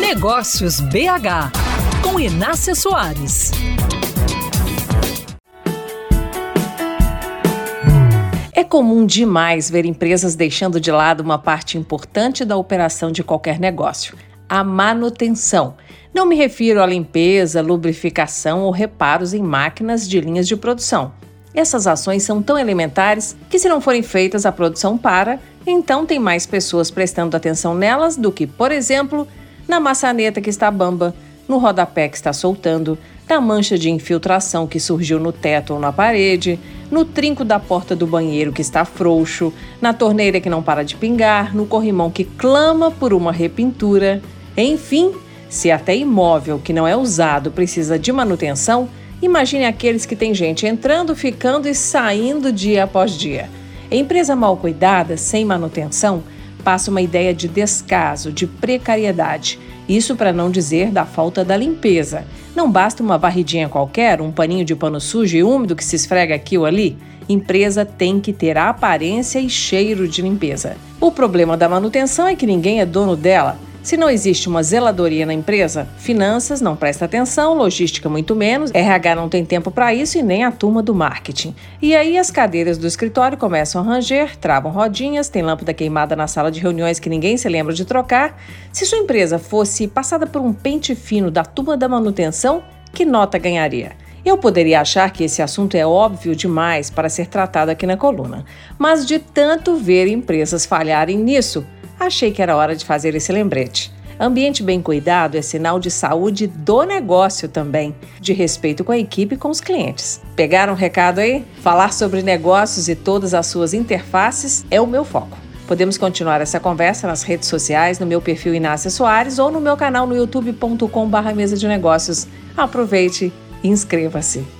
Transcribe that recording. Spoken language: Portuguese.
Negócios BH, com Inácia Soares. É comum demais ver empresas deixando de lado uma parte importante da operação de qualquer negócio: a manutenção. Não me refiro à limpeza, lubrificação ou reparos em máquinas de linhas de produção. Essas ações são tão elementares que, se não forem feitas, a produção para, então tem mais pessoas prestando atenção nelas do que, por exemplo, na maçaneta que está bamba, no rodapé que está soltando, na mancha de infiltração que surgiu no teto ou na parede, no trinco da porta do banheiro que está frouxo, na torneira que não para de pingar, no corrimão que clama por uma repintura. Enfim, se até imóvel que não é usado precisa de manutenção, imagine aqueles que têm gente entrando, ficando e saindo dia após dia. Empresa mal cuidada, sem manutenção, passa uma ideia de descaso, de precariedade. Isso para não dizer da falta da limpeza. Não basta uma varridinha qualquer, um paninho de pano sujo e úmido que se esfrega aqui ou ali. Empresa tem que ter aparência e cheiro de limpeza. O problema da manutenção é que ninguém é dono dela. Se não existe uma zeladoria na empresa, finanças não presta atenção, logística muito menos, RH não tem tempo para isso e nem a turma do marketing. E aí as cadeiras do escritório começam a ranger, travam rodinhas, tem lâmpada queimada na sala de reuniões que ninguém se lembra de trocar. Se sua empresa fosse passada por um pente fino da turma da manutenção, que nota ganharia? Eu poderia achar que esse assunto é óbvio demais para ser tratado aqui na coluna, mas de tanto ver empresas falharem nisso, achei que era hora de fazer esse lembrete. Ambiente bem cuidado é sinal de saúde do negócio também, de respeito com a equipe e com os clientes. Pegaram um recado aí? Falar sobre negócios e todas as suas interfaces é o meu foco. Podemos continuar essa conversa nas redes sociais, no meu perfil Inácia Soares ou no meu canal no youtube.com/mesa de negócios. Aproveite e inscreva-se.